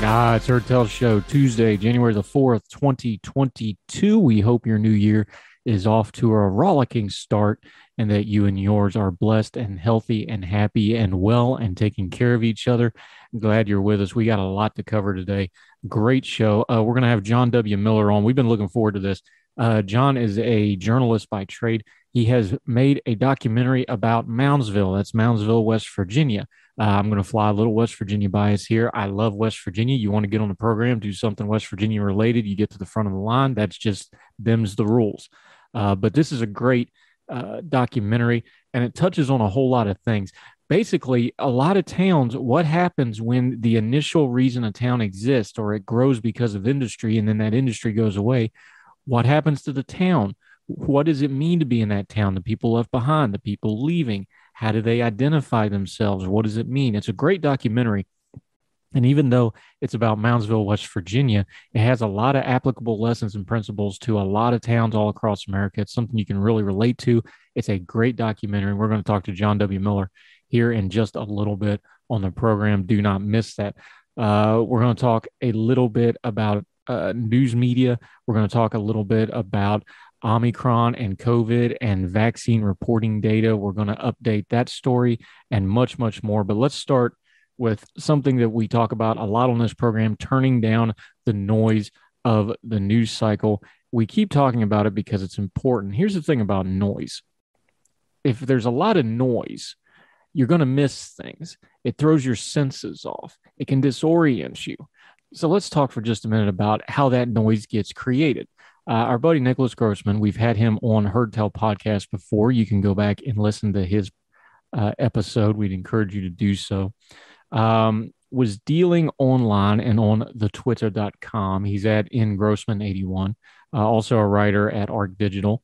Ah, it's Heard Tell Show, Tuesday, January the 4th, 2022. We hope your new year is off to a rollicking start and that you and yours are blessed and healthy and happy and well and taking care of each other. I'm glad you're with us. We got a lot to cover today. Great show. Uh, we're going to have John W. Miller on. We've been looking forward to this. Uh, John is a journalist by trade. He has made a documentary about Moundsville. That's Moundsville, West Virginia. Uh, I'm going to fly a little West Virginia bias here. I love West Virginia. You want to get on the program, do something West Virginia related, you get to the front of the line. That's just them's the rules. Uh, but this is a great uh, documentary, and it touches on a whole lot of things. Basically, a lot of towns, what happens when the initial reason a town exists or it grows because of industry and then that industry goes away? What happens to the town? What does it mean to be in that town? The people left behind, the people leaving. How do they identify themselves? What does it mean? It's a great documentary. And even though it's about Moundsville, West Virginia, it has a lot of applicable lessons and principles to a lot of towns all across America. It's something you can really relate to. It's a great documentary. We're going to talk to John W. Miller here in just a little bit on the program. Do not miss that. Uh, we're going to talk a little bit about uh, news media. We're going to talk a little bit about Omicron and COVID and vaccine reporting data. We're going to update that story and much, much more. But let's start with something that we talk about a lot on this program turning down the noise of the news cycle. We keep talking about it because it's important. Here's the thing about noise if there's a lot of noise, you're going to miss things. It throws your senses off, it can disorient you. So let's talk for just a minute about how that noise gets created. Uh, our buddy Nicholas Grossman, we've had him on Heard Tell podcast before. You can go back and listen to his uh, episode. We'd encourage you to do so. Um, was dealing online and on the twitter.com. He's at in Grossman81, uh, also a writer at Arc Digital.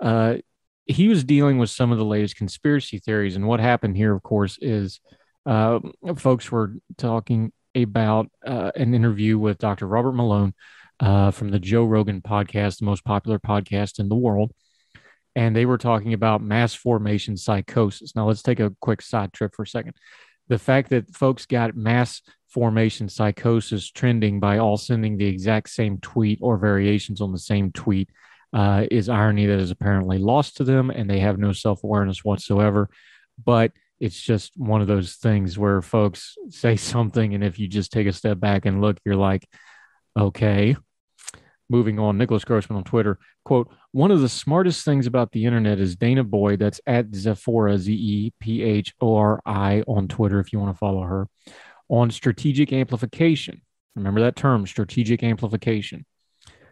Uh, he was dealing with some of the latest conspiracy theories. And what happened here, of course, is uh, folks were talking about uh, an interview with Dr. Robert Malone uh, from the Joe Rogan podcast, the most popular podcast in the world. And they were talking about mass formation psychosis. Now, let's take a quick side trip for a second. The fact that folks got mass formation psychosis trending by all sending the exact same tweet or variations on the same tweet uh, is irony that is apparently lost to them and they have no self awareness whatsoever. But it's just one of those things where folks say something, and if you just take a step back and look, you're like, okay. Moving on, Nicholas Grossman on Twitter, quote, one of the smartest things about the internet is Danah Boyd, that's at Zephoria, Z E P H O R I on Twitter, if you want to follow her, on strategic amplification. Remember that term, strategic amplification.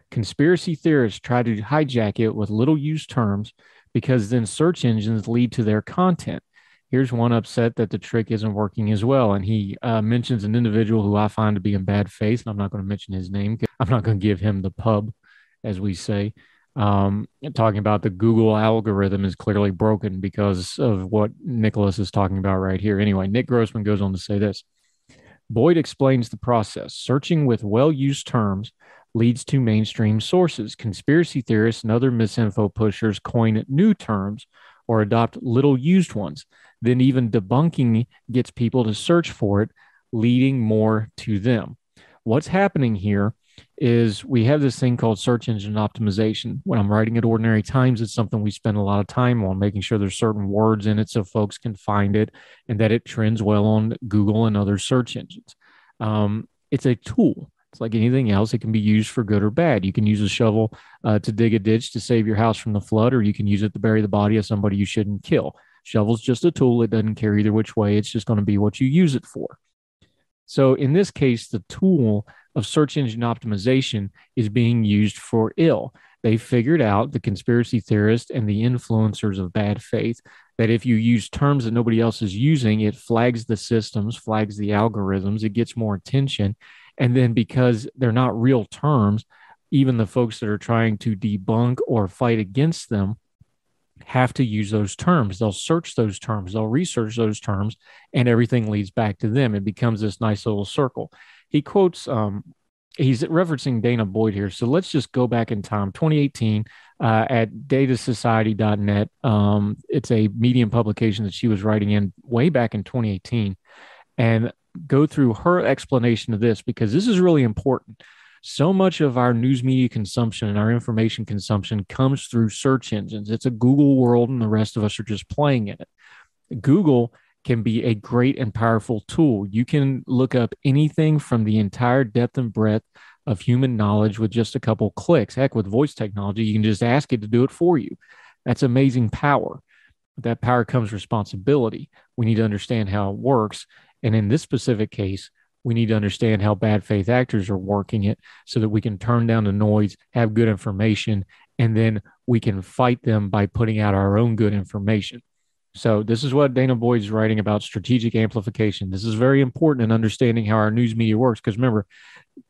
Conspiracy theorists try to hijack it with little used terms because then search engines lead to their content here's one upset that the trick isn't working as well. And he uh, mentions an individual who I find to be in bad faith. And I'm not going to mention his name. I'm not going to give him the pub, as we say. Um, talking about the Google algorithm is clearly broken because of what Nicholas is talking about right here. Anyway, Nick Grossman goes on to say this Boyd explains the process. Searching with well used terms leads to mainstream sources. Conspiracy theorists and other misinfo pushers coin new terms or adopt little used ones then even debunking gets people to search for it, leading more to them. What's happening here is we have this thing called search engine optimization. When I'm writing at Ordinary Times, it's something we spend a lot of time on, making sure there's certain words in it so folks can find it and that it trends well on Google and other search engines. Um, it's a tool. It's like anything else. It can be used for good or bad. You can use a shovel uh, to dig a ditch to save your house from the flood, or you can use it to bury the body of somebody you shouldn't kill. Shovel's just a tool. It doesn't care either which way. It's just going to be what you use it for. So in this case, the tool of search engine optimization is being used for ill. They figured out, the conspiracy theorists and the influencers of bad faith, that if you use terms that nobody else is using, it flags the systems, flags the algorithms, it gets more attention. And then because they're not real terms, even the folks that are trying to debunk or fight against them have to use those terms. They'll search those terms, they'll research those terms, and everything leads back to them. It becomes this nice little circle. He quotes, um, he's referencing Danah Boyd here. So let's just go back in time 2018 uh, at datasociety.net. Um, it's a medium publication that she was writing in way back in 2018 and go through her explanation of this because this is really important so much of our news media consumption and our information consumption comes through search engines. It's a Google world, and the rest of us are just playing in it. Google can be a great and powerful tool. You can look up anything from the entire depth and breadth of human knowledge with just a couple clicks. Heck, with voice technology, you can just ask it to do it for you. That's amazing power. With that power comes responsibility. We need to understand how it works. And in this specific case, we need to understand how bad faith actors are working it so that we can turn down the noise, have good information, and then we can fight them by putting out our own good information. So, this is what Danah Boyd's writing about strategic amplification. This is very important in understanding how our news media works. Because remember,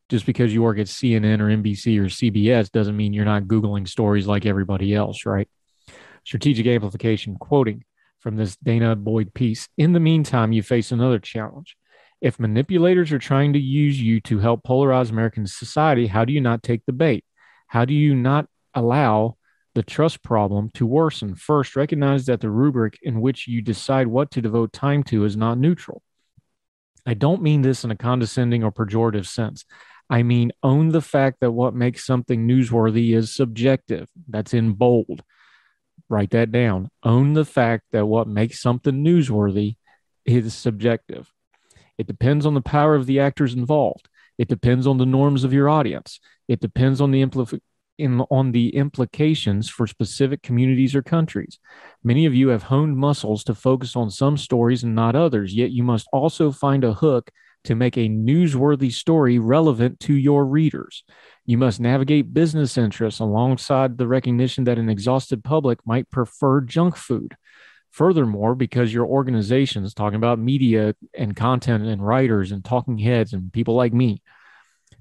just because you work at CNN or NBC or CBS doesn't mean you're not Googling stories like everybody else, right? Strategic amplification, quoting from this Danah Boyd piece. In the meantime, you face another challenge if manipulators are trying to use you to help polarize American society, how do you not take the bait? How do you not allow the trust problem to worsen? First, recognize that the rubric in which you decide what to devote time to is not neutral. I don't mean this in a condescending or pejorative sense. I mean, own the fact that what makes something newsworthy is subjective. That's in bold. Write that down. Own the fact that what makes something newsworthy is subjective. It depends on the power of the actors involved. It depends on the norms of your audience. It depends on the impl- in, on the implications for specific communities or countries. Many of you have honed muscles to focus on some stories and not others, yet you must also find a hook to make a newsworthy story relevant to your readers. You must navigate business interests alongside the recognition that an exhausted public might prefer junk food. Furthermore, because your organization is talking about media and content and writers and talking heads and people like me,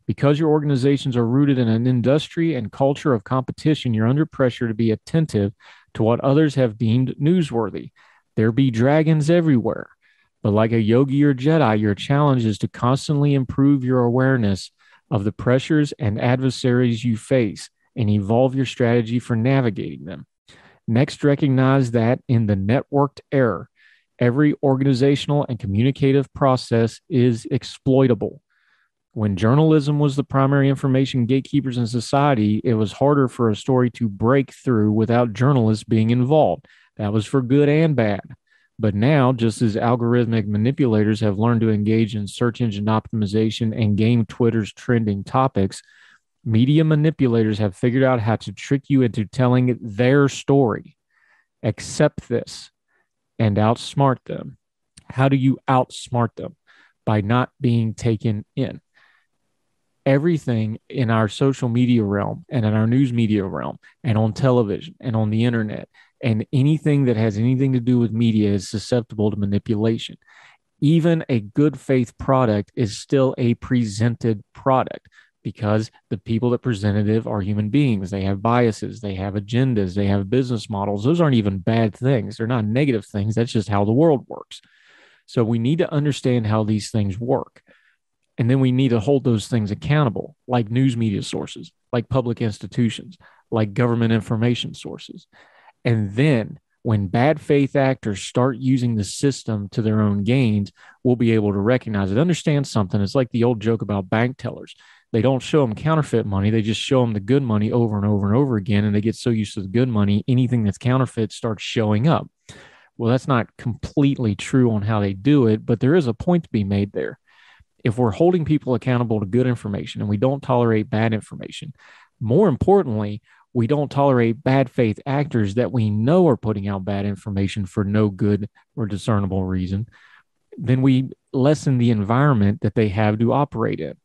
because your organizations are rooted in an industry and culture of competition, you're under pressure to be attentive to what others have deemed newsworthy. There be dragons everywhere. But like a yogi or Jedi, your challenge is to constantly improve your awareness of the pressures and adversaries you face and evolve your strategy for navigating them. Next, recognize that in the networked era, every organizational and communicative process is exploitable. When journalism was the primary information gatekeepers in society, it was harder for a story to break through without journalists being involved. That was for good and bad. But now, just as algorithmic manipulators have learned to engage in search engine optimization and game Twitter's trending topics, Media manipulators have figured out how to trick you into telling their story. Accept this and outsmart them. How do you outsmart them? By not being taken in. Everything in our social media realm and in our news media realm and on television and on the internet and anything that has anything to do with media is susceptible to manipulation. Even a good faith product is still a presented product because the people that presented it are human beings. They have biases, they have agendas, they have business models. Those aren't even bad things. They're not negative things. That's just how the world works. So we need to understand how these things work. And then we need to hold those things accountable, like news media sources, like public institutions, like government information sources. And then when bad faith actors start using the system to their own gains, we'll be able to recognize it. Understand something. It's like the old joke about bank tellers they don't show them counterfeit money. They just show them the good money over and over and over again. And they get so used to the good money, anything that's counterfeit starts showing up. Well, that's not completely true on how they do it, but there is a point to be made there. if we're holding people accountable to good information and we don't tolerate bad information, more importantly, we don't tolerate bad faith actors that we know are putting out bad information for no good or discernible reason, then we lessen the environment that they have to operate in.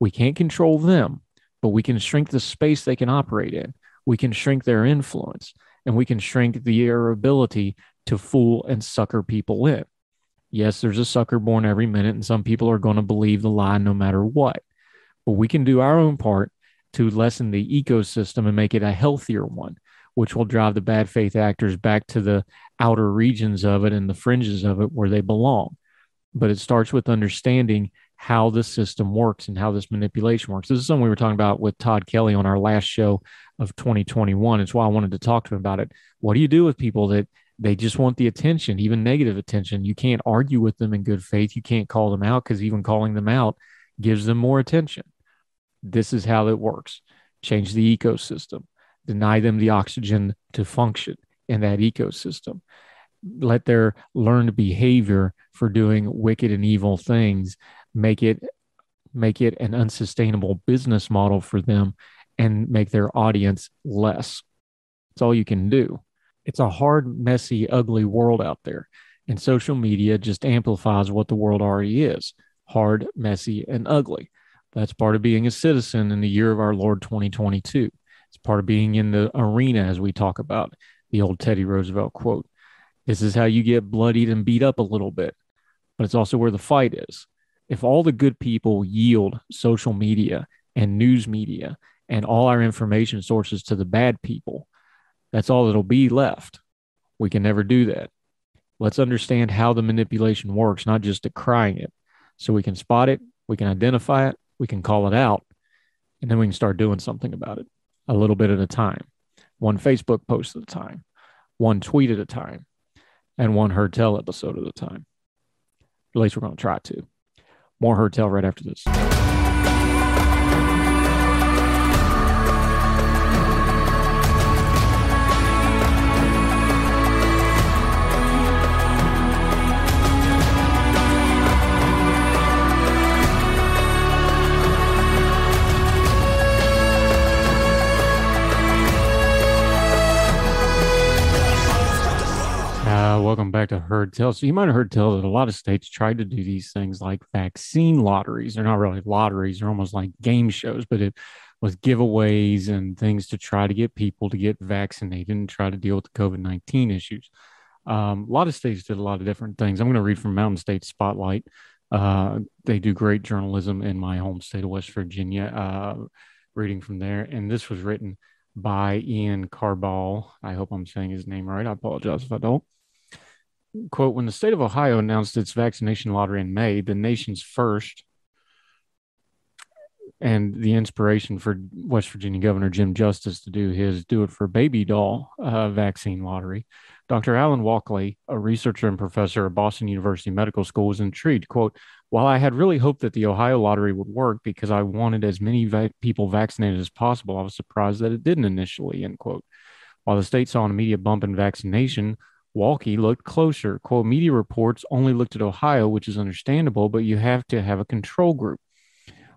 We can't control them, but we can shrink the space they can operate in. We can shrink their influence and we can shrink their ability to fool and sucker people in. Yes, there's a sucker born every minute, and some people are going to believe the lie no matter what. But we can do our own part to lessen the ecosystem and make it a healthier one, which will drive the bad faith actors back to the outer regions of it and the fringes of it where they belong. But it starts with understanding how the system works and how this manipulation works. This is something we were talking about with Todd Kelly on our last show of 2021. It's why I wanted to talk to him about it. What do you do with people that they just want the attention, even negative attention. You can't argue with them in good faith. You can't call them out because even calling them out gives them more attention. This is how it works. Change the ecosystem, deny them the oxygen to function in that ecosystem. Let their learned behavior for doing wicked and evil things make it make it an unsustainable business model for them and make their audience less. It's all you can do it's a hard, messy, ugly world out there. And social media just amplifies what the world already is hard, messy, and ugly. That's part of being a citizen in the year of our Lord 2022. It's part of being in the arena, as we talk about the old Teddy Roosevelt quote. This is how you get bloodied and beat up a little bit, but it's also where the fight is. If all the good people yield social media and news media and all our information sources to the bad people, that's all that'll be left. We can never do that. Let's understand how the manipulation works, not just decrying it. So we can spot it, we can identify it, we can call it out, and then we can start doing something about it a little bit at a time, one Facebook post at a time, one tweet at a time, and one Heard Tell episode at a time. At least we're going to try to. More Heard Tell right after this. Heard Tell. So you might have heard tell that a lot of states tried to do these things like vaccine lotteries. They're not really lotteries; they're almost like game shows, but it was giveaways and things to try to get people to get vaccinated and try to deal with the COVID nineteen issues. Um, a lot of states did a lot of different things. I'm going to read from Mountain State Spotlight. Uh, they do great journalism in my home state of West Virginia. Uh, reading from there, and this was written by Ian Karbal. I hope I'm saying his name right. I apologize if I don't quote, when the state of Ohio announced its vaccination lottery in May, the nation's first and the inspiration for West Virginia Governor Jim Justice to do his Do It for Baby Dog uh, vaccine lottery. Dr. Allan Walkey, a researcher and professor at Boston University Medical School, was intrigued. Quote, while I had really hoped that the Ohio lottery would work because I wanted as many va- people vaccinated as possible, I was surprised that it didn't initially, end quote. While the state saw an immediate bump in vaccination, Walkey looked closer. Quote, media reports only looked at Ohio, which is understandable, but you have to have a control group.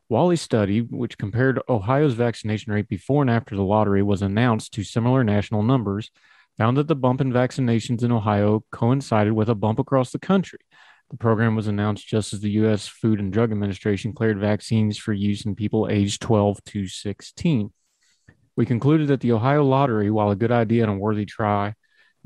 Wally's study, which compared Ohio's vaccination rate before and after the lottery was announced to similar national numbers, found that the bump in vaccinations in Ohio coincided with a bump across the country. The program was announced just as the U.S. Food and Drug Administration cleared vaccines for use in people aged 12 to 16. We concluded that the Ohio lottery, while a good idea and a worthy try,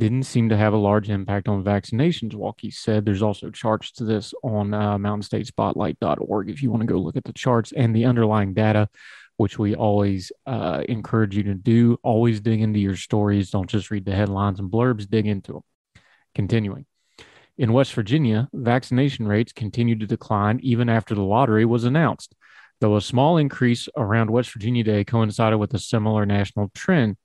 didn't seem to have a large impact on vaccinations. Walkey said there's also charts to this on uh, mountainstatespotlight.org if you want to go look at the charts and the underlying data, which we always uh, encourage you to do. Always dig into your stories. Don't just read the headlines and blurbs, dig into them. Continuing. In West Virginia, vaccination rates continued to decline even after the lottery was announced. Though a small increase around West Virginia Day coincided with a similar national trend,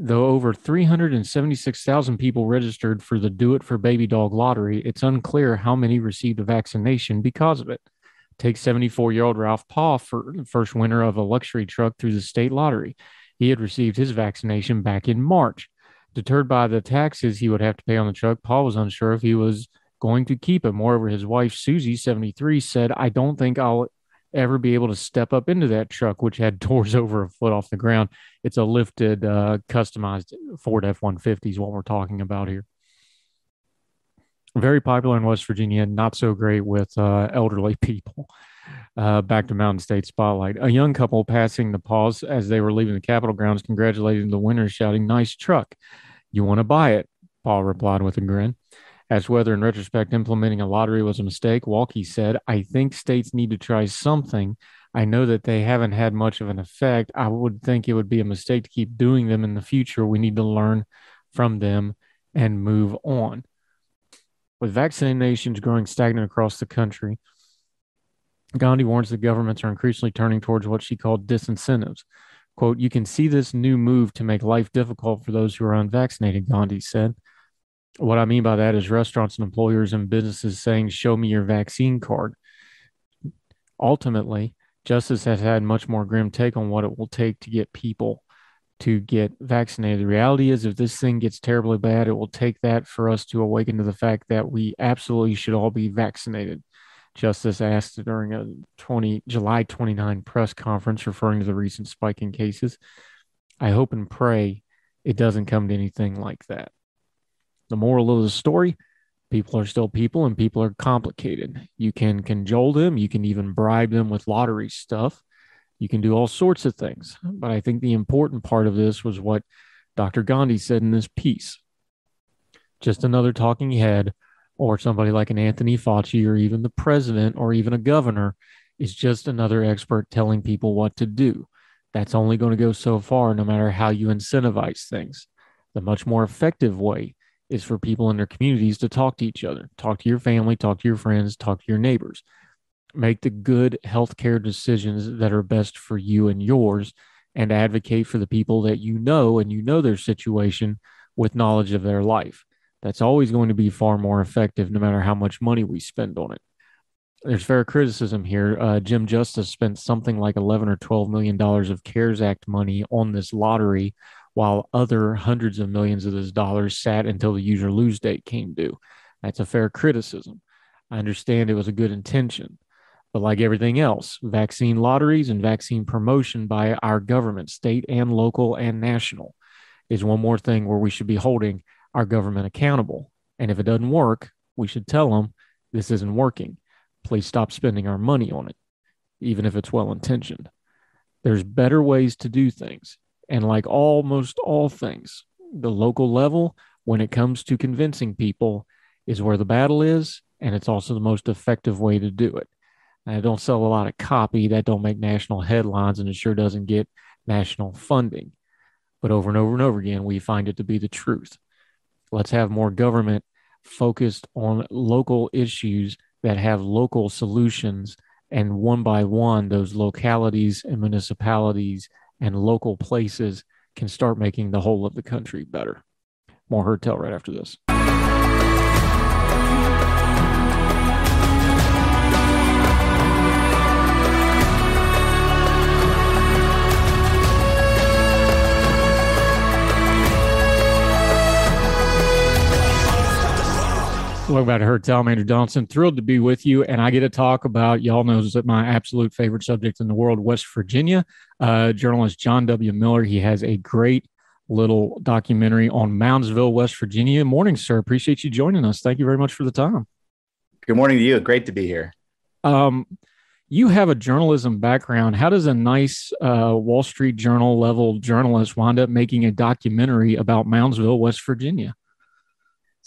Though over 376,000 people registered for the Do It for Baby Dog lottery, it's unclear how many received a vaccination because of it. Take 74 year old Ralph Paul, for first winner of a luxury truck through the state lottery. He had received his vaccination back in March. Deterred by the taxes he would have to pay on the truck, Paul was unsure if he was going to keep it. Moreover, his wife, Susie, 73, said, I don't think I'll ever be able to step up into that truck, which had doors over a foot off the ground. It's a lifted, uh, customized Ford F 150 is what we're talking about here. Very popular in West Virginia, not so great with uh, elderly people. Uh, back to Mountain State Spotlight. A young couple passing the pause as they were leaving the Capitol grounds congratulating the winners, shouting, Nice truck. You want to buy it? Paul replied with a grin. As whether in retrospect implementing a lottery was a mistake, Walkey said, I think states need to try something. I know that they haven't had much of an effect. I would think it would be a mistake to keep doing them in the future. We need to learn from them and move on. With vaccinations growing stagnant across the country, Gandhi warns that governments are increasingly turning towards what she called disincentives. Quote, you can see this new move to make life difficult for those who are unvaccinated, Gandhi said. What I mean by that is restaurants and employers and businesses saying, Show me your vaccine card. Ultimately, justice has had much more grim take on what it will take to get people to get vaccinated. The reality is, if this thing gets terribly bad, it will take that for us to awaken to the fact that we absolutely should all be vaccinated. Justice asked during a 20 July 29 press conference referring to the recent spike in cases. I hope and pray it doesn't come to anything like that. The moral of the story people are still people and people are complicated. You can cajole them, you can even bribe them with lottery stuff. You can do all sorts of things. But I think the important part of this was what Dr. Gandhi said in this piece. Just another talking head, or somebody like an Anthony Fauci, or even the president, or even a governor, is just another expert telling people what to do. That's only going to go so far, no matter how you incentivize things. The much more effective way is for people in their communities to talk to each other, talk to your family, talk to your friends, talk to your neighbors. Make the good healthcare decisions that are best for you and yours, and advocate for the people that you know and you know their situation with knowledge of their life. That's always going to be far more effective, no matter how much money we spend on it. There's fair criticism here. Uh, Jim Justice spent something like 11 or 12 million dollars of CARES Act money on this lottery while other hundreds of millions of those dollars sat until the user lose date came due. That's a fair criticism. I understand it was a good intention. But like everything else, vaccine lotteries and vaccine promotion by our government, state and local and national, is one more thing where we should be holding our government accountable. And if it doesn't work, we should tell them this isn't working. Please stop spending our money on it, even if it's well intentioned. There's better ways to do things. And like almost all things, the local level, when it comes to convincing people, is where the battle is. And it's also the most effective way to do it. I don't sell a lot of copy that don't make national headlines, and it sure doesn't get national funding. But over and over and over again, we find it to be the truth. Let's have more government focused on local issues that have local solutions. And one by one, those localities and municipalities and local places can start making the whole of the country better. More Heard Tell right after this. Welcome about to Heard Tell. I'm Andrew Donaldson. Thrilled to be with you. And I get to talk about, y'all knows that my absolute favorite subject in the world, West Virginia. Uh, journalist John W. Miller. He has a great little documentary on Moundsville, West Virginia. Morning, sir. Appreciate you joining us. Thank you very much for the time. Good morning to you. Great to be here. Um, you have a journalism background. How does a nice uh, Wall Street Journal level journalist wind up making a documentary about Moundsville, West Virginia?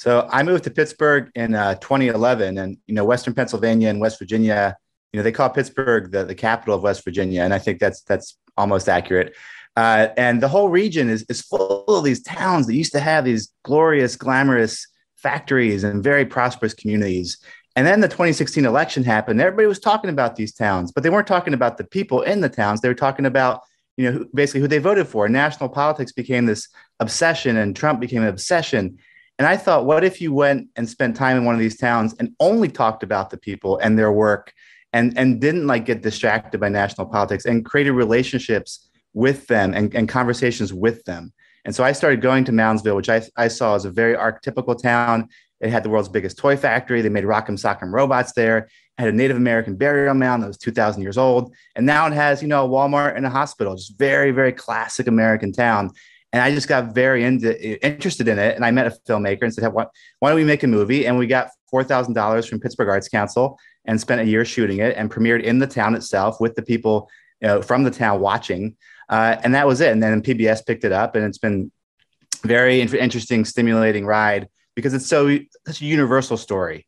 So I moved to Pittsburgh in uh, 2011, and you know, Western Pennsylvania and West Virginia, you know, they call Pittsburgh the, the capital of West Virginia, and I think that's that's almost accurate. Uh, and the whole region is is full of these towns that used to have these glorious, glamorous factories and very prosperous communities. And then the 2016 election happened. Everybody was talking about these towns, but they weren't talking about the people in the towns. They were talking about you know basically who they voted for. National politics became this obsession, and Trump became an obsession. And I thought, what if you went and spent time in one of these towns and only talked about the people and their work and, and didn't like get distracted by national politics and created relationships with them and, and conversations with them. And so I started going to Moundsville, which I, I saw as a very archetypical town. It had the world's biggest toy factory. They made Rock'em Sock'em robots there. It had a Native American burial mound that was 2,000 years old. And now it has, you know, a Walmart and a hospital, just very, very classic American town. And I just got very into, interested in it. And I met a filmmaker and said, why, why don't we make a movie? And we got $4,000 from Pittsburgh Arts Council and spent a year shooting it and premiered in the town itself with the people you know, from the town watching. Uh, and that was it. And then PBS picked it up and it's been very interesting, stimulating ride because it's so such a universal story.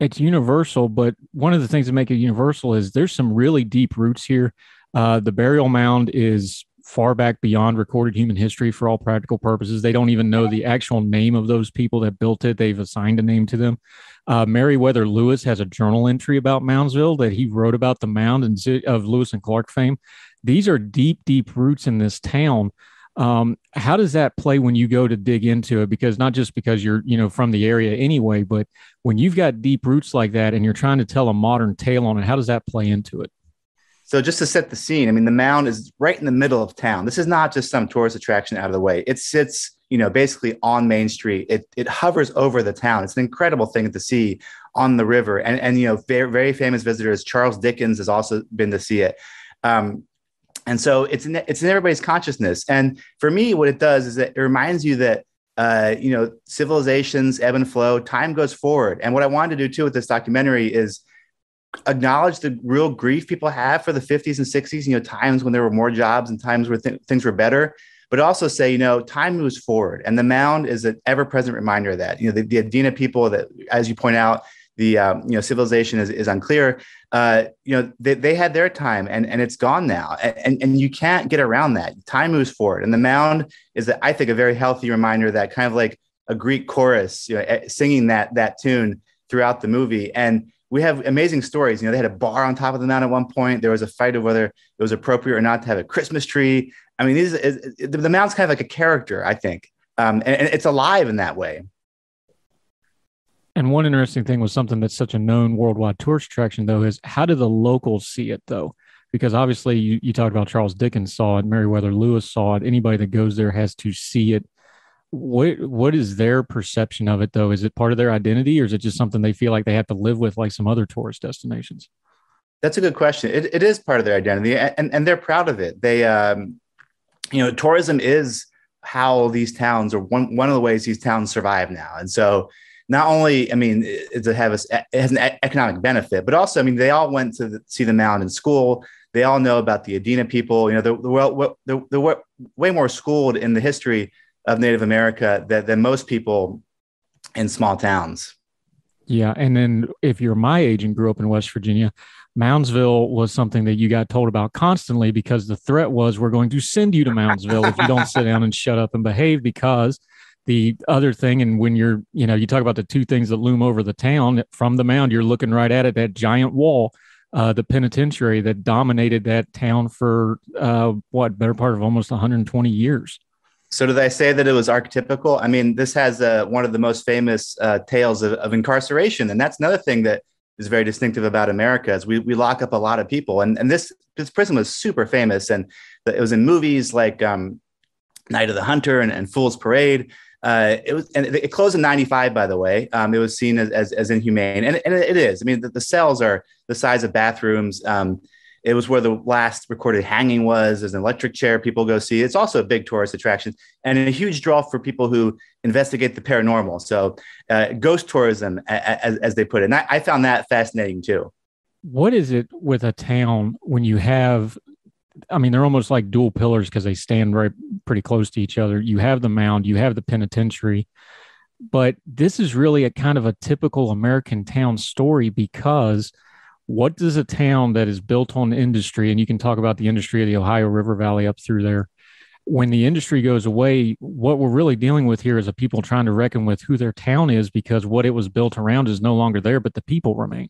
It's universal, but one of the things that make it universal is there's some really deep roots here. Uh, the burial mound is far back beyond recorded human history for all practical purposes. They don't even know the actual name of those people that built it. They've assigned a name to them. Uh, Meriwether Lewis has a journal entry about Moundsville that he wrote about the mound and of Lewis and Clark fame. These are deep, deep roots in this town. Um, how does that play when you go to dig into it? Because not just because you're, you know, from the area anyway, but when you've got deep roots like that and you're trying to tell a modern tale on it, how does that play into it? So just to set the scene, I mean, the mound is right in the middle of town. This is not just some tourist attraction out of the way. It sits, you know, basically on Main Street. It it hovers over the town. It's an incredible thing to see on the river. And and you know, very very famous visitors. Charles Dickens has also been to see it. Um, and so it's in, it's in everybody's consciousness. And for me, what it does is that it reminds you that uh, you know civilizations ebb and flow, time goes forward. And what I wanted to do too with this documentary is acknowledge the real grief people have for the 50s and 60s, you know, times when there were more jobs and times where th- things were better, but also say, you know, time moves forward. And the mound is an ever present reminder of that. You know, the, the Adena people that, as you point out, the um, you know civilization is, is unclear. Uh, you know they, they had their time and, and it's gone now, and, and you can't get around that. Time moves forward, and the mound is I think a very healthy reminder that kind of like a Greek chorus, you know, singing that that tune throughout the movie. And we have amazing stories. You know, they had a bar on top of the mountain at one point. There was a fight of whether it was appropriate or not to have a Christmas tree. I mean, these is, the mountain's kind of like a character, I think, um, and, and it's alive in that way. And one interesting thing was something that's such a known worldwide tourist attraction, though, is how do the locals see it, though? Because obviously, you, you talked about Charles Dickens saw it, Meriwether Lewis saw it. Anybody that goes there has to see it what what is their perception of it though? Is it part of their identity or is it just something they feel like they have to live with like some other tourist destinations? That's a good question. It, it is part of their identity and, and they're proud of it. They um, you know tourism is how these towns or one, one of the ways these towns survive now. And so not only i mean it, it, have a, it has an economic benefit but also i mean they all went to the, see the mound in school. They all know about the adena people. You know they're, they're, they're, they're way more schooled in the history of Native America that, than most people in small towns. Yeah. And then if you're my age and grew up in West Virginia, Moundsville was something that you got told about constantly because the threat was we're going to send you to Moundsville if you don't sit down and shut up and behave. Because the other thing, and when you're, you know, you talk about the two things that loom over the town from the mound, you're looking right at it, that giant wall, uh, the penitentiary that dominated that town for uh, what, better part of almost 120 years. So did I say that it was archetypical? I mean, this has uh, one of the most famous uh, tales of, of, incarceration, and that's another thing that is very distinctive about America. Is we we lock up a lot of people, and and this this prison was super famous, and it was in movies like um, Night of the Hunter and, and Fool's Parade. Uh, it was, and it closed in '95, by the way. Um, it was seen as, as, as inhumane, and, and it is. I mean, the, the cells are the size of bathrooms. Um, it was where the last recorded hanging was. There's an electric chair people go see. It's also a big tourist attraction and a huge draw for people who investigate the paranormal. So, uh, ghost tourism, as, as, they put it. And I, I found that fascinating too. What is it with a town when you have I mean, they're almost like dual pillars because they stand right pretty close to each other. You have the mound, you have the penitentiary, but this is really a kind of a typical American town story because what does a town that is built on industry, and you can talk about the industry of the Ohio River Valley up through there, when the industry goes away, what we're really dealing with here is a people trying to reckon with who their town is because what it was built around is no longer there, but the people remain.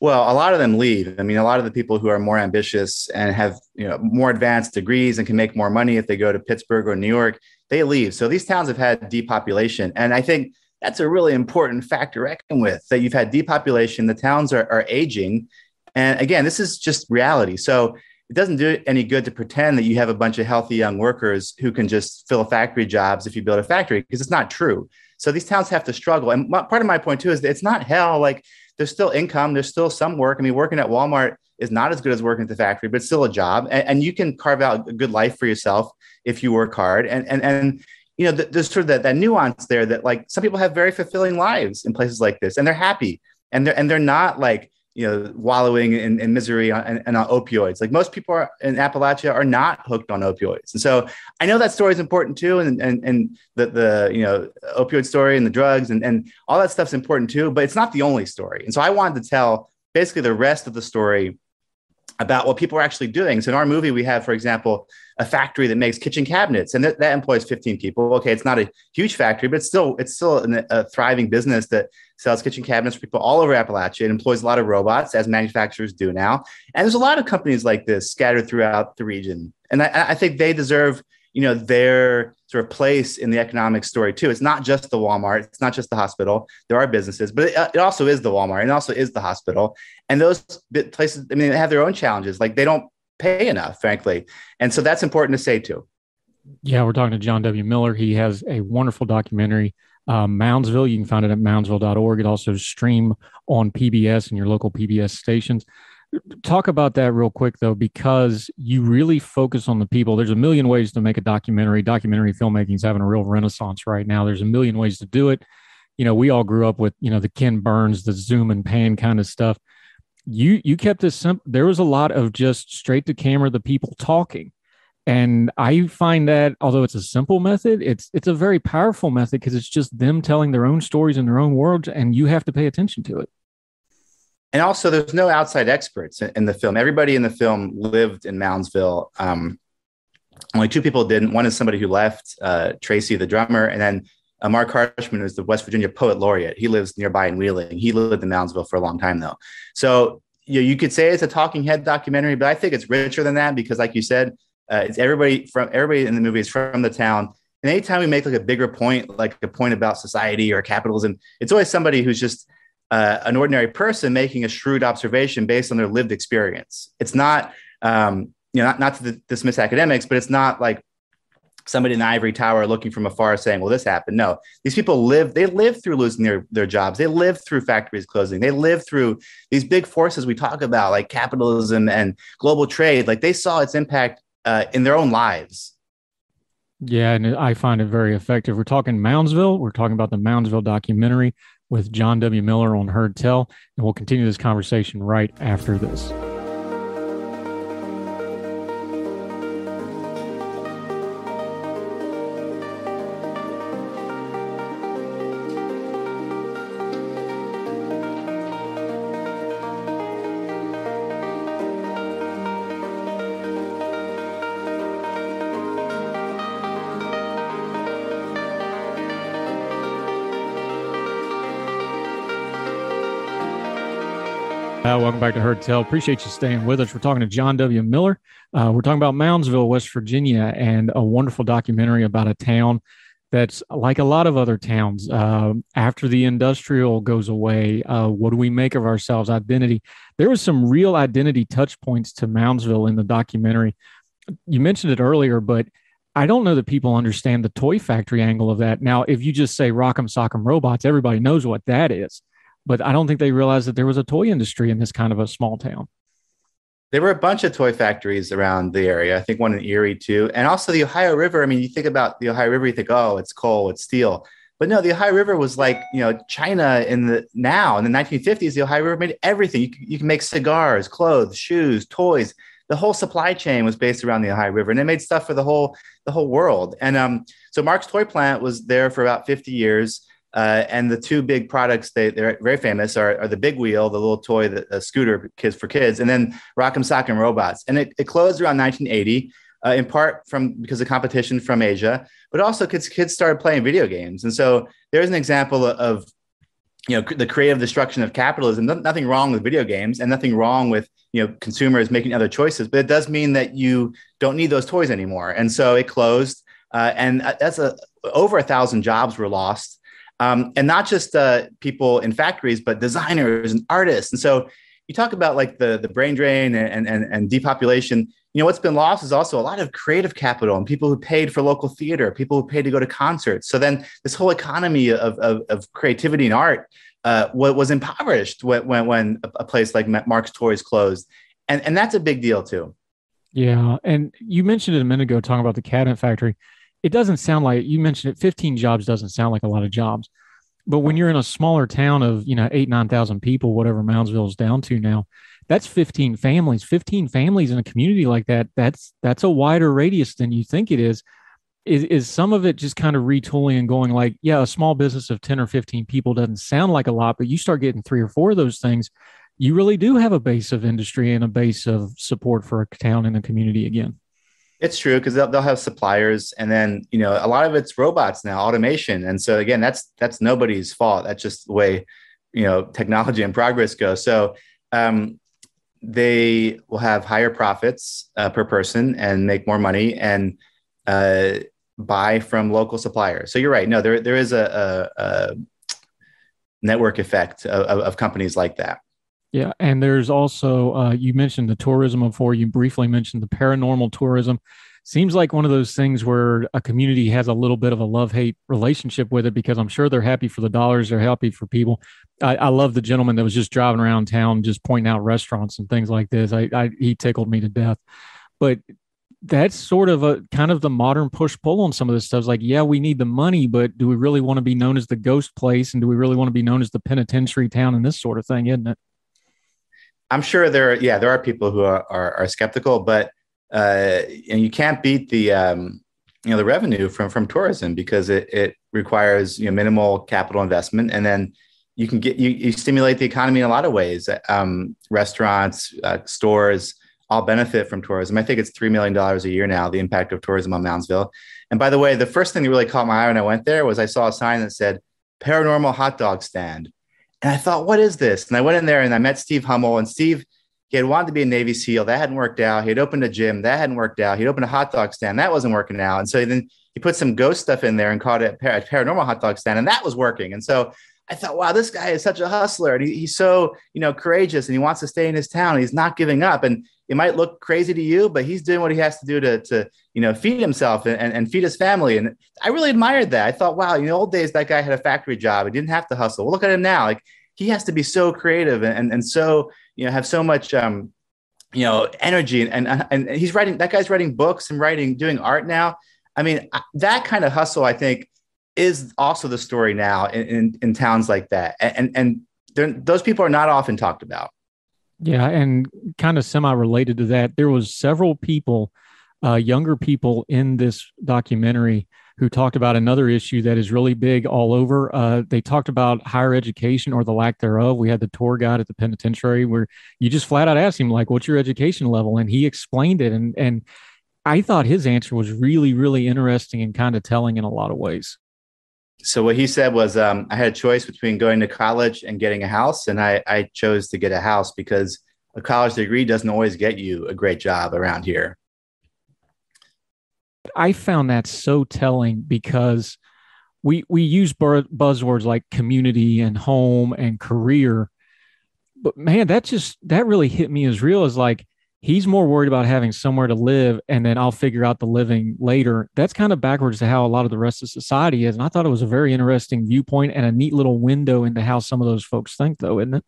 Well, a lot of them leave. I mean, a lot of the people who are more ambitious and have you know more advanced degrees and can make more money if they go to Pittsburgh or New York, they leave. So these towns have had depopulation, and I think that's a really important factor to reckon with that you've had depopulation, the towns are, are aging. And again, this is just reality. So it doesn't do any good to pretend that you have a bunch of healthy young workers who can just fill factory jobs if you build a factory, because it's not true. So these towns have to struggle. And my, part of my point too is that it's not hell. Like there's still income, there's still some work. I mean, working at Walmart is not as good as working at the factory, but it's still a job, and, and you can carve out a good life for yourself if you work hard. And and and you know, there's sort of that, that nuance there that like some people have very fulfilling lives in places like this, and they're happy, and they're and they're not like you know wallowing in, in misery and, and on opioids. Like most people are, in Appalachia are not hooked on opioids, and so I know that story is important too, and and and the the you know opioid story and the drugs and and all that stuff's important too, but it's not the only story. And so I wanted to tell basically the rest of the story about what people are actually doing. So in our movie, we have, for example, a factory that makes kitchen cabinets, and that, employs 15 people. Okay, it's not a huge factory, but it's still it's still an, a thriving business that sells kitchen cabinets for people all over Appalachia. It employs a lot of robots, as manufacturers do now. And there's a lot of companies like this scattered throughout the region, and I, I think they deserve you know their sort of place in the economic story too. It's not just the Walmart, it's not just the hospital. There are businesses, but it, it also is the Walmart and also is the hospital. And those places, I mean, they have their own challenges. Like they don't pay enough, frankly, and so that's important to say too. Yeah, we're talking to John W. Miller. He has a wonderful documentary, uh, Moundsville. You can find it at moundsville.org. It also stream on PBS and your local PBS stations talk about that real quick though because you really focus on the people. There's a million ways to make a documentary. Documentary filmmaking is having a real renaissance right now. There's a million ways to do it. You know we all grew up with you know the ken burns the zoom and pan kind of stuff. You you kept this simple there was a lot of just straight to camera the people talking. And i find that although it's a simple method it's it's a very powerful method because it's just them telling their own stories in their own words and you have to pay attention to it and also there's no outside experts in, in, the film. Everybody in the film lived in Moundsville. Um, only two people didn't. One is somebody who left, uh, Tracy, the drummer, and then uh, Marc Harshman, who's the West Virginia poet laureate. He lives nearby in Wheeling. He lived in Moundsville for a long time, though. So you, know, you could say it's a talking head documentary, but I think it's richer than that because, like you said, uh, it's everybody from everybody in the movie is from the town. And anytime we make like a bigger point, like a point about society or capitalism, it's always somebody who's just uh, an ordinary person making a shrewd observation based on their lived experience. It's not, um, you know, not, not to dismiss academics, but it's not like somebody in the ivory tower looking from afar saying, well, this happened. No, these people live, they live through losing their, their jobs. They live through factories closing. They live through these big forces we talk about, like capitalism and global trade. Like they saw its impact uh, in their own lives. Yeah, and I find it very effective. We're talking Moundsville. We're talking about the Moundsville documentary with John W. Miller on Heard Tell, and we'll continue this conversation right after this. Uh, welcome back to Heard Tell. Appreciate you staying with us. We're talking to John W. Miller. Uh, we're talking about Moundsville, West Virginia, and a wonderful documentary about a town that's like a lot of other towns. Uh, after the industrial goes away, uh, what do we make of ourselves? Identity. There was some real identity touch points to Moundsville in the documentary. You mentioned it earlier, but I don't know that people understand the toy factory angle of that. Now, if you just say Rock'em Sock'em Robots, everybody knows what that is but I don't think they realized that there was a toy industry in this kind of a small town. There were a bunch of toy factories around the area. I think one in Erie too, and also the Ohio River. I mean, you think about the Ohio River, you think, oh, it's coal, it's steel, but no, the Ohio River was like you know China in the now in the 1950s. The Ohio River made everything. You, you can make cigars, clothes, shoes, toys. The whole supply chain was based around the Ohio River, and it made stuff for the whole the whole world. And um, so Marx toy plant was there for about 50 years. Uh, and the two big products they, they're very famous are, are the Big Wheel, the little toy, the, a scooter kids for kids, and then Rock'em Sock'em Robots. And it, it closed around 1980, uh, in part from because of competition from Asia, but also kids kids started playing video games. And so there's an example of you know the creative destruction of capitalism. nothing wrong with video games, and nothing wrong with you know consumers making other choices. But it does mean that you don't need those toys anymore. And so it closed, uh, and uh, that's a over a thousand jobs were lost um, and not just uh, people in factories, but designers and artists. And so, you talk about like the the brain drain and and and depopulation. You know what's been lost is also a lot of creative capital and people who paid for local theater, people who paid to go to concerts. So then this whole economy of of, of creativity and art uh, was impoverished when when, when a place like Marx Toys closed, and and that's a big deal too. Yeah, and you mentioned it a minute ago talking about the cabinet factory. It doesn't sound like you mentioned it. Fifteen jobs doesn't sound like a lot of jobs but when you're in a smaller town of, you know, eight, 9,000 people, whatever Moundsville is down to now, that's 15 families, 15 families in a community like that. That's, that's a wider radius than you think it is. Is, is some of it just kind of retooling and going like, yeah, a small business of 10 or 15 people doesn't sound like a lot, but you start getting three or four of those things, you really do have a base of industry and a base of support for a town and a community again. It's true because they'll, they'll have suppliers, and then you know a lot of it's robots now, automation, and so again, that's that's nobody's fault. That's just the way you know technology and progress go. So um, they will have higher profits uh, per person and make more money and uh, buy from local suppliers. So you're right. No, there there is a, a, a network effect of, of, companies like that. Yeah, and there's also uh, you mentioned the tourism before. You briefly mentioned the paranormal tourism. Seems like one of those things where a community has a little bit of a love hate relationship with it because I'm sure they're happy for the dollars, they're happy for people. I, I, love the gentleman that was just driving around town, just pointing out restaurants and things like this. I, I he tickled me to death. But that's sort of a kind of the modern push pull on some of this stuff. It's like, yeah, we need the money, but do we really want to be known as the ghost place? And do we really want to be known as the penitentiary town and this sort of thing, isn't it? I'm sure there, yeah, there are people who are are, are skeptical, but uh, and you can't beat the um, you know the revenue from from tourism because it it requires you know minimal capital investment, and then you can get you, you stimulate the economy in a lot of ways. Um, restaurants, uh, stores all benefit from tourism. I think it's three million dollars a year now. The impact of tourism on Moundsville. And by the way, the first thing that really caught my eye when I went there was I saw a sign that said "Paranormal Hot Dog Stand." And I thought, what is this? And I went in there and I met Steve Hummel. And Steve, he had wanted to be a Navy SEAL. That hadn't worked out. He had opened a gym. That hadn't worked out. He'd opened a hot dog stand. That wasn't working out. And so then he put some ghost stuff in there and called it a paranormal hot dog stand. And that was working. And so I thought, wow, this guy is such a hustler. And he, he's so, you know, courageous and he wants to stay in his town. He's not giving up. And it might look crazy to you, but he's doing what he has to do to, to you know, feed himself and, and feed his family. And I really admired that. I thought, wow, you know, old days, that guy had a factory job. He didn't have to hustle. Well, look at him now. Like he has to be so creative and, and, and so you know have so much um, you know energy and, and and he's writing that guy's writing books and writing doing art now i mean that kind of hustle i think is also the story now in, in, in towns like that and and those people are not often talked about yeah and kind of semi related to that there was several people uh, younger people in this documentary who talked about another issue that is really big all over. Uh, they talked about higher education or the lack thereof. We had the tour guide at the penitentiary where you just flat out asked him, like, what's your education level? And he explained it. And, and I thought his answer was really, really interesting and kind of telling in a lot of ways. So what he said was, um, I had a choice between going to college and getting a house, and I, I chose to get a house because a college degree doesn't always get you a great job around here. I found that so telling because we we use buzzwords like community and home and career, but man, that just that really hit me as real as like he's more worried about having somewhere to live and then I'll figure out the living later. That's kind of backwards to how a lot of the rest of society is. And I thought it was a very interesting viewpoint and a neat little window into how some of those folks think, though, isn't it?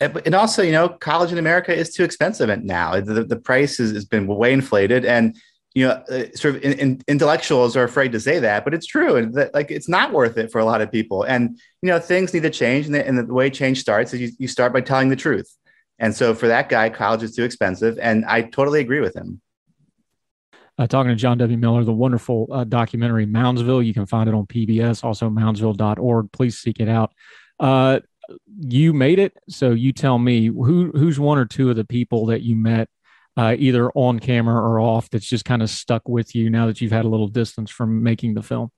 And also, you know, college in America is too expensive now. The, the price has, has been way inflated. And you know, uh, sort of in, in, intellectuals are afraid to say that, but it's true, and that like it's not worth it for a lot of people. And you know, things need to change, and the, and the way change starts is you, you start by telling the truth. And so for that guy, college is too expensive, and I totally agree with him. Uh, talking to John W. Miller, the wonderful uh, documentary Moundsville. You can find it on PBS, also moundsville.org. Please seek it out. Uh, you made it, so you tell me who who's one or two of the people that you met uh, either on camera or off that's just kind of stuck with you now that you've had a little distance from making the film?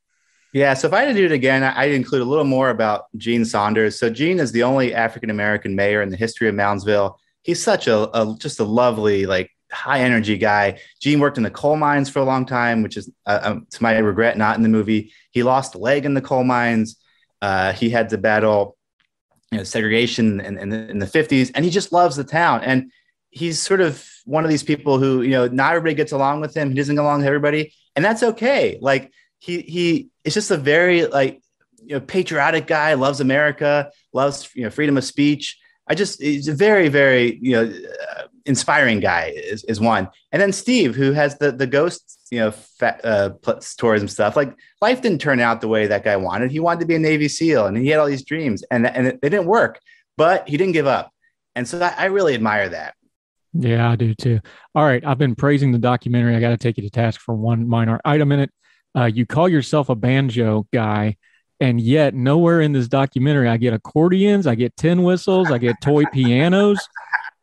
Yeah, so if I had to do it again, I'd include a little more about Gene Saunders. So Gene is the only African American mayor in the history of Moundsville. He's such a, a, just a lovely, like high energy guy. Gene worked in the coal mines for a long time, which is uh, um, to my regret not in the movie. He lost a leg in the coal mines. Uh, he had to battle you know, segregation in, in, in the 50s, and he just loves the town. And he's sort of one of these people who, you know, not everybody gets along with him. He doesn't get along with everybody, and that's okay. Like he he is just a very like you know patriotic guy, loves America, loves you know freedom of speech. I just he's a very very you know uh, inspiring guy is, is one, and then Steve who has the the ghost you know fa- uh, tourism stuff. Like life didn't turn out the way that guy wanted. He wanted to be a Navy SEAL, and he had all these dreams, and and they didn't work, but he didn't give up, and so I really admire that. Yeah, I do too. All right, I've been praising the documentary. I got to take you to task for one minor item in it. Uh, you call yourself a banjo guy and yet, nowhere in this documentary, I get accordions, I get tin whistles, I get toy pianos.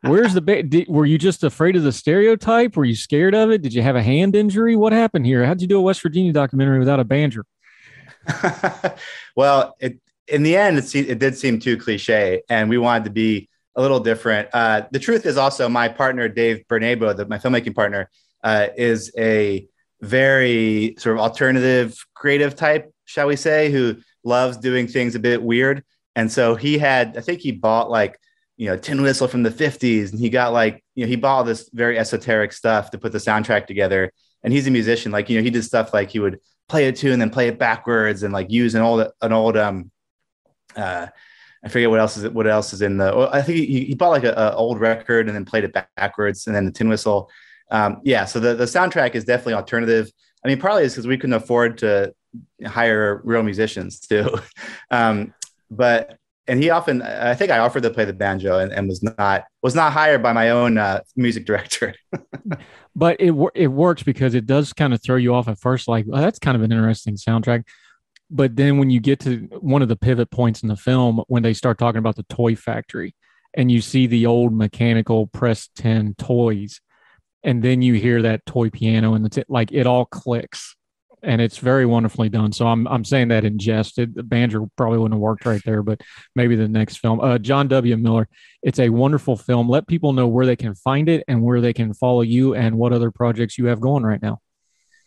Where's the ba- did, were you just afraid of the stereotype? Were you scared of it? Did you have a hand injury? What happened here? How'd you do a West Virginia documentary without a banjo? well, it, in the end, it, it did seem too cliche, and we wanted to be a little different. Uh, the truth is also my partner, Dave Bernabo, the, my filmmaking partner, uh, is a very sort of alternative creative type shall we say, who loves doing things a bit weird. And so he had, I think he bought like, you know, tin whistle from the 50s and he got like, you know, he bought all this very esoteric stuff to put the soundtrack together. And he's a musician. Like, you know, he did stuff like he would play a tune and then play it backwards and like use an old, an old, um, uh, I forget what else is what else is in the. I think he, he bought like an old record and then played it backwards, and then the tin whistle. Um, yeah, so the the soundtrack is definitely alternative. I mean, partly is because we couldn't afford to hire real musicians too. um, but and he often, I think I offered to play the banjo and, and was not was not hired by my own uh, music director. but it it works because it does kind of throw you off at first, like that's kind of an interesting soundtrack. But then when you get to one of the pivot points in the film, when they start talking about the toy factory, and you see the old mechanical press ten toys, and then you hear that toy piano and the like, it all clicks and it's very wonderfully done. So I'm I'm saying that in jest. The banjo probably wouldn't have worked right there, but maybe the next film. Uh, John W. Miller. It's a wonderful film. Let people know where they can find it and where they can follow you and what other projects you have going right now.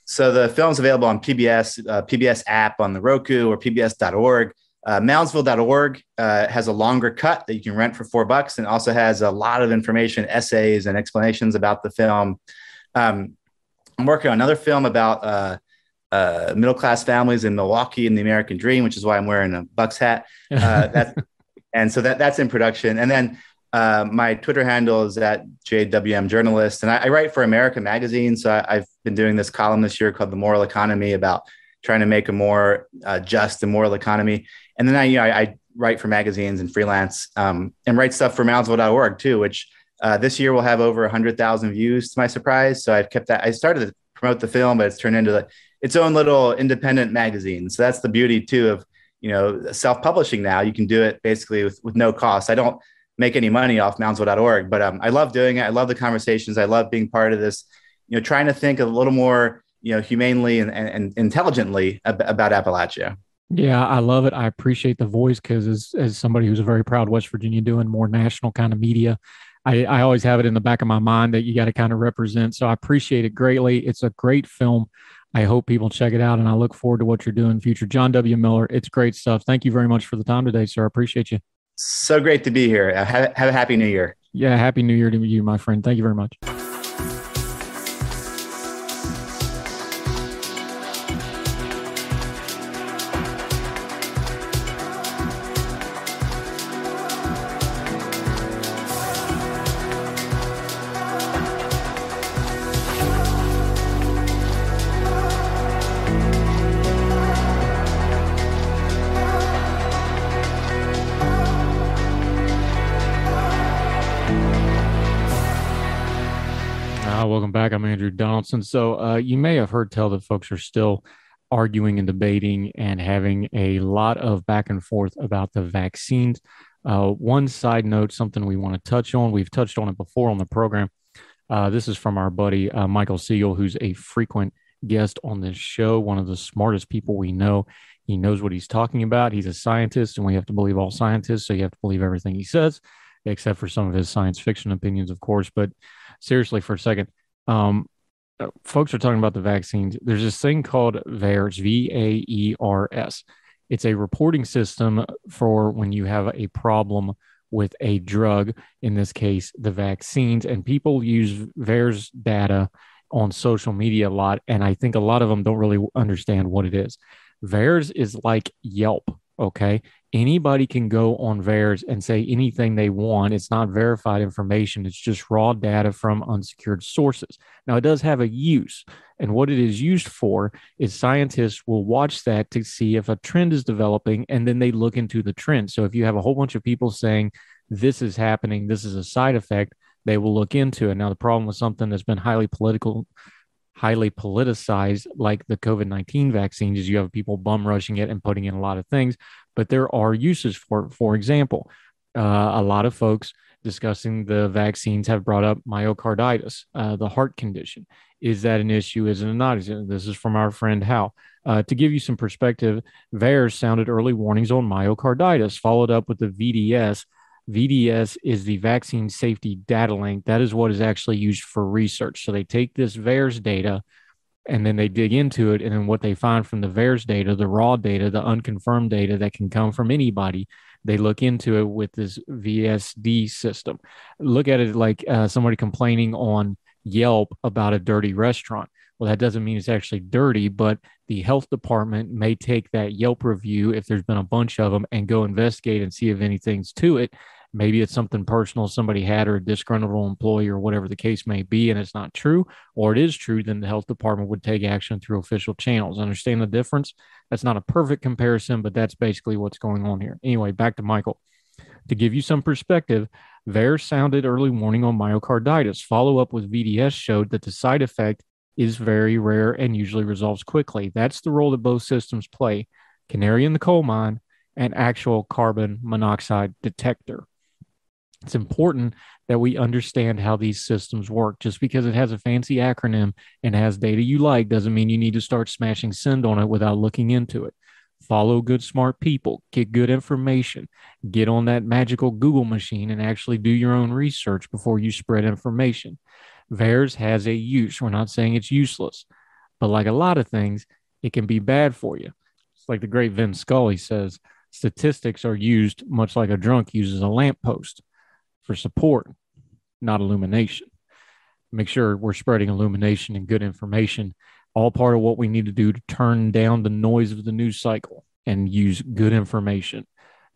So the film's available on PBS, uh, PBS app on the Roku or PBS.org. Uh, Moundsville.org uh, has a longer cut that you can rent for four bucks and also has a lot of information, essays, and explanations about the film. Um, I'm working on another film about uh, uh, middle class families in Milwaukee and the American Dream, which is why I'm wearing a Bucks hat. Uh, and so that that's in production. And then uh, my Twitter handle is at JWM Journalist, and I, I write for America Magazine. So I, have been doing this column this year called The Moral Economy about trying to make a more uh, just and moral economy. And then I, you know, I, I write for magazines and freelance um, and write stuff for Moundsville.org too, which uh, this year will have over 100,000 views to my surprise. So I've kept that. I started to promote the film, but it's turned into its own little independent magazine. So that's the beauty too of you know self-publishing now. You can do it basically with, with no cost. I don't make any money off moundsville.org, but um, I love doing it. I love the conversations. I love being part of this. You know, trying to think a little more you know humanely and, and, and intelligently ab- about Appalachia. Yeah, I love it. I appreciate the voice because as as somebody who's a very proud West Virginia doing more national kind of media, I, I always have it in the back of my mind that you got to kind of represent. So I appreciate it greatly. It's a great film. I hope people check it out and I look forward to what you're doing in the future. John W. Miller, it's great stuff. Thank you very much for the time today, sir. I appreciate you. So great to be here. Have, have a happy new year. Yeah, happy new year to you, my friend. Thank you very much. Donaldson. So uh, you may have heard tell that folks are still arguing and debating and having a lot of back and forth about the vaccines. Uh, one side note, something we want to touch on. We've touched on it before on the program. Uh, this is from our buddy uh, Michael Siegel, who's a frequent guest on this show, one of the smartest people we know. He knows what he's talking about. He's a scientist, and we have to believe all scientists. So you have to believe everything he says, except for some of his science fiction opinions, of course. But seriously, for a second, um, uh, folks are talking about the vaccines. There's this thing called VAERS, V A E R S. It's a reporting system for when you have a problem with a drug, in this case, the vaccines. And people use VAERS data on social media a lot. And I think a lot of them don't really understand what it is. VAERS is like Yelp. Okay. Anybody can go on VAERS and say anything they want. It's not verified information, it's just raw data from unsecured sources. Now, it does have a use. And what it is used for is scientists will watch that to see if a trend is developing and then they look into the trend. So if you have a whole bunch of people saying this is happening, this is a side effect, they will look into it. Now, the problem with something that's been highly political, highly politicized, like the COVID 19 vaccines, is you have people bum rushing it and putting in a lot of things, but there are uses for it. For example, uh, a lot of folks discussing the vaccines have brought up myocarditis, uh, the heart condition. Is that an issue? Is it not? This is from our friend Hal. Uh, to give you some perspective, VAERS sounded early warnings on myocarditis, followed up with the VDS. VDS is the vaccine safety data link. That is what is actually used for research. So they take this VAERS data and then they dig into it. And then what they find from the VAERS data, the raw data, the unconfirmed data that can come from anybody, they look into it with this VSD system. Look at it like uh, somebody complaining on Yelp about a dirty restaurant. Well, that doesn't mean it's actually dirty, but the health department may take that Yelp review if there's been a bunch of them and go investigate and see if anything's to it. Maybe it's something personal somebody had or a disgruntled employee or whatever the case may be, and it's not true, or it is true, then the health department would take action through official channels. Understand the difference? That's not a perfect comparison, but that's basically what's going on here. Anyway, back to Michael. To give you some perspective, VAERS sounded early warning on myocarditis. Follow up with VDS showed that the side effect is very rare and usually resolves quickly. That's the role that both systems play canary in the coal mine and actual carbon monoxide detector. It's important that we understand how these systems work. Just because it has a fancy acronym and has data you like doesn't mean you need to start smashing send on it without looking into it. Follow good, smart people, get good information, get on that magical Google machine and actually do your own research before you spread information. VAERS has a use. We're not saying it's useless, but like a lot of things, it can be bad for you. It's like the great Vin Scully says statistics are used much like a drunk uses a lamppost for support, not illumination. Make sure we're spreading illumination and good information, all part of what we need to do to turn down the noise of the news cycle and use good information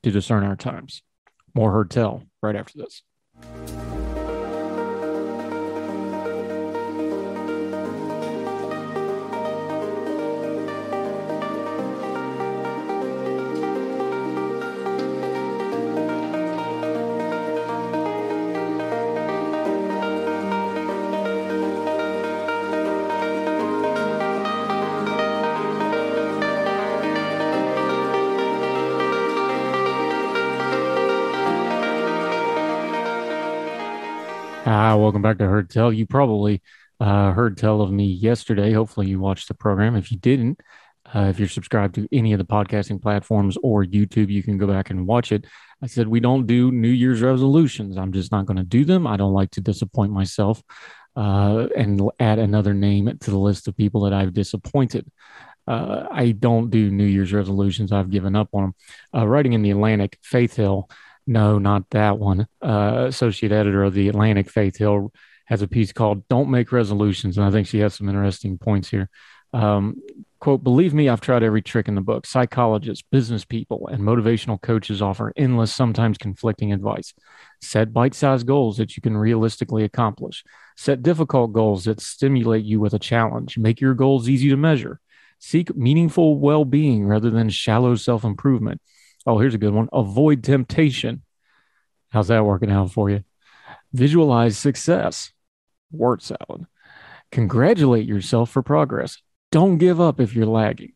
to discern our times. More heard tell right after this. Ah, welcome back to Heard Tell. You probably uh, heard tell of me yesterday. Hopefully, you watched the program. If you didn't, uh, if you're subscribed to any of the podcasting platforms or YouTube, you can go back and watch it. I said we don't do New Year's resolutions. I'm just not going to do them. I don't like to disappoint myself uh, and add another name to the list of people that I've disappointed. Uh, I don't do New Year's resolutions. I've given up on them. Uh, writing in the Atlantic, Faith Hill no, not that one. Uh, associate editor of the Atlantic, Faith Hill, has a piece called "Don't Make Resolutions," and I think she has some interesting points here. Um, quote, believe me, I've tried every trick in the book. Psychologists, business people, and motivational coaches offer endless, sometimes conflicting advice. Set bite sized goals that you can realistically accomplish. Set difficult goals that stimulate you with a challenge. Make your goals easy to measure. Seek meaningful well being rather than shallow self improvement. Oh, here's a good one. Avoid temptation. How's that working out for you? Visualize success. Word salad. Congratulate yourself for progress. Don't give up if you're lagging.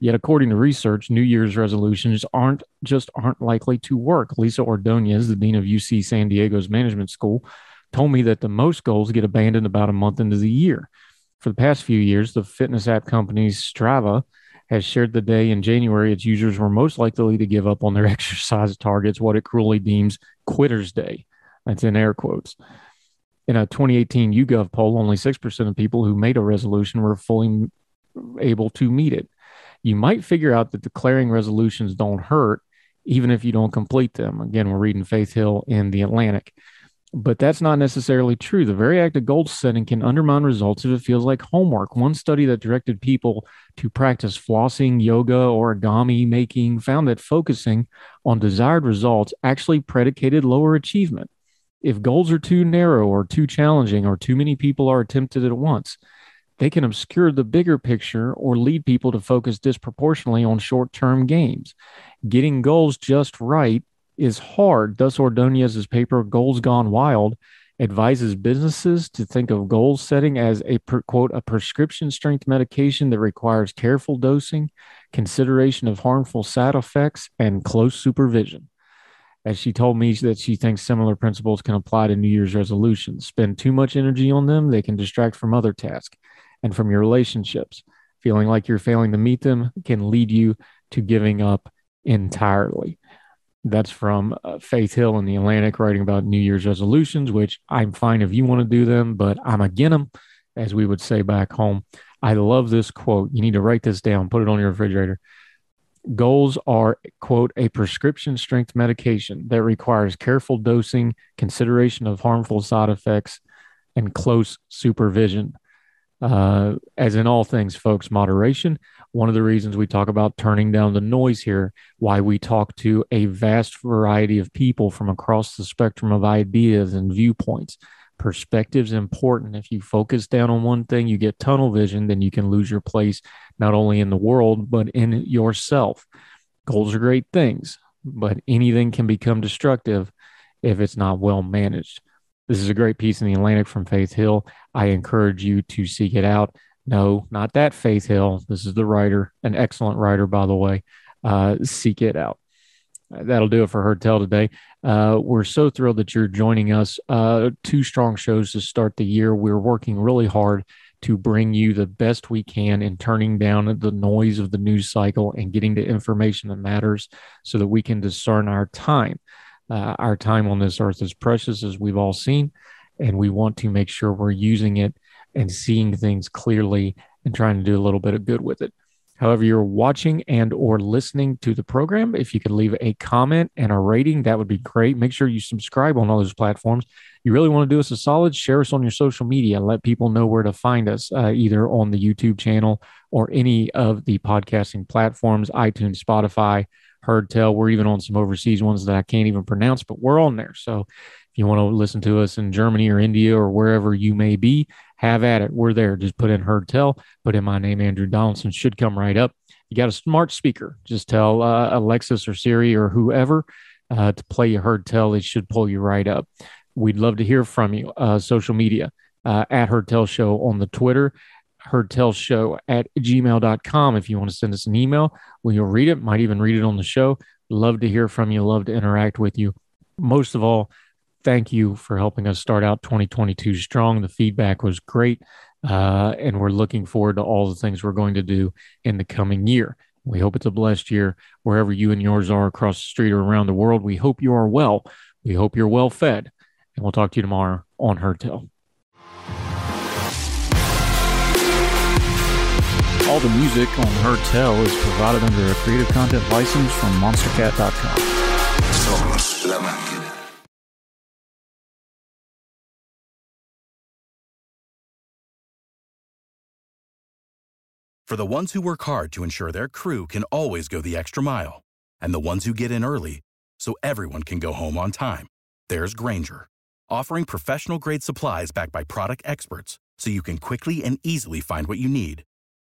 Yet, according to research, New Year's resolutions aren't just aren't likely to work. Lisa Ordonez, the dean of UC San Diego's management school, told me that the most goals get abandoned about a month into the year. For the past few years, the fitness app companies Strava has shared the day in January its users were most likely to give up on their exercise targets, what it cruelly deems quitter's day. That's in air quotes. In a 2018 YouGov poll, only 6% of people who made a resolution were fully able to meet it. you might figure out that declaring resolutions don't hurt, even if you don't complete them. Again, we're reading Faith Hill in The Atlantic. But that's not necessarily true. The very act of goal setting can undermine results if it feels like homework. One study that directed people to practice flossing, yoga, origami making found that focusing on desired results actually predicated lower achievement. If goals are too narrow or too challenging or too many people are attempted at once, they can obscure the bigger picture or lead people to focus disproportionately on short term gains. Getting goals just right is hard. Thus, Ordonez's paper, Goals Gone Wild, advises businesses to think of goal setting as a quote a prescription strength medication that requires careful dosing, consideration of harmful side effects, and close supervision. As she told me that she thinks similar principles can apply to New Year's resolutions. Spend too much energy on them, they can distract from other tasks and from your relationships. Feeling like you're failing to meet them can lead you to giving up entirely. That's from uh, Faith Hill in the Atlantic, writing about New Year's resolutions, which I'm fine if you want to do them, but I'm against them, as we would say back home. I love this quote. You need to write this down, put it on your refrigerator. Goals are, quote, a prescription strength medication that requires careful dosing, consideration of harmful side effects, and close supervision. Uh, as in all things, folks, moderation. One of the reasons we talk about turning down the noise here, why we talk to a vast variety of people from across the spectrum of ideas and viewpoints. Perspective's important. If you focus down on one thing, you get tunnel vision, then you can lose your place not only in the world, but in yourself. Goals are great things, but anything can become destructive if it's not well managed. This is a great piece in the Atlantic from Faith Hill. I encourage you to seek it out. No, not that Faith Hill. This is the writer, an excellent writer, by the way. Uh, seek it out. That'll do it for Heard Tell today. Uh, we're so thrilled that you're joining us. Uh, two strong shows to start the year. We're working really hard to bring you the best we can in turning down the noise of the news cycle and getting the information that matters so that we can discern our time. Uh, our time on this earth is precious, as we've all seen, and we want to make sure we're using it and seeing things clearly and trying to do a little bit of good with it. However, you're watching and or listening to the program, if you could leave a comment and a rating, that would be great. Make sure you subscribe on all those platforms. You really want to do us a solid, share us on your social media. Let people know where to find us, uh, either on the YouTube channel or any of the podcasting platforms, iTunes, Spotify, Heard Tell. We're even on some overseas ones that I can't even pronounce, but we're on there. So if you want to listen to us in Germany or India or wherever you may be, have at it. We're there. Just put in Heard Tell, put in my name, Andrew Donaldson, should come right up. You got a smart speaker. Just tell uh, Alexa or Siri or whoever uh, to play Heard Tell. It should pull you right up. We'd love to hear from you. Uh, social media uh, at Tell Show on the Twitter heard tell show at gmail.com if you want to send us an email we'll read it. Might even read it on the show. Love to hear from you. Love to interact with you. Most of all thank you for helping us start out 2022 strong. The feedback was great uh, and we're looking forward to all the things we're going to do in the coming year. We hope it's a blessed year wherever you and yours are across the street or around the world. We hope you are well. We hope you're well fed and we'll talk to you tomorrow on heard All the music on Heard Tell is provided under a Creative Content license from MonsterCat.com. For the ones who work hard to ensure their crew can always go the extra mile, and the ones who get in early so everyone can go home on time, there's Grainger, offering professional grade supplies backed by product experts so you can quickly and easily find what you need.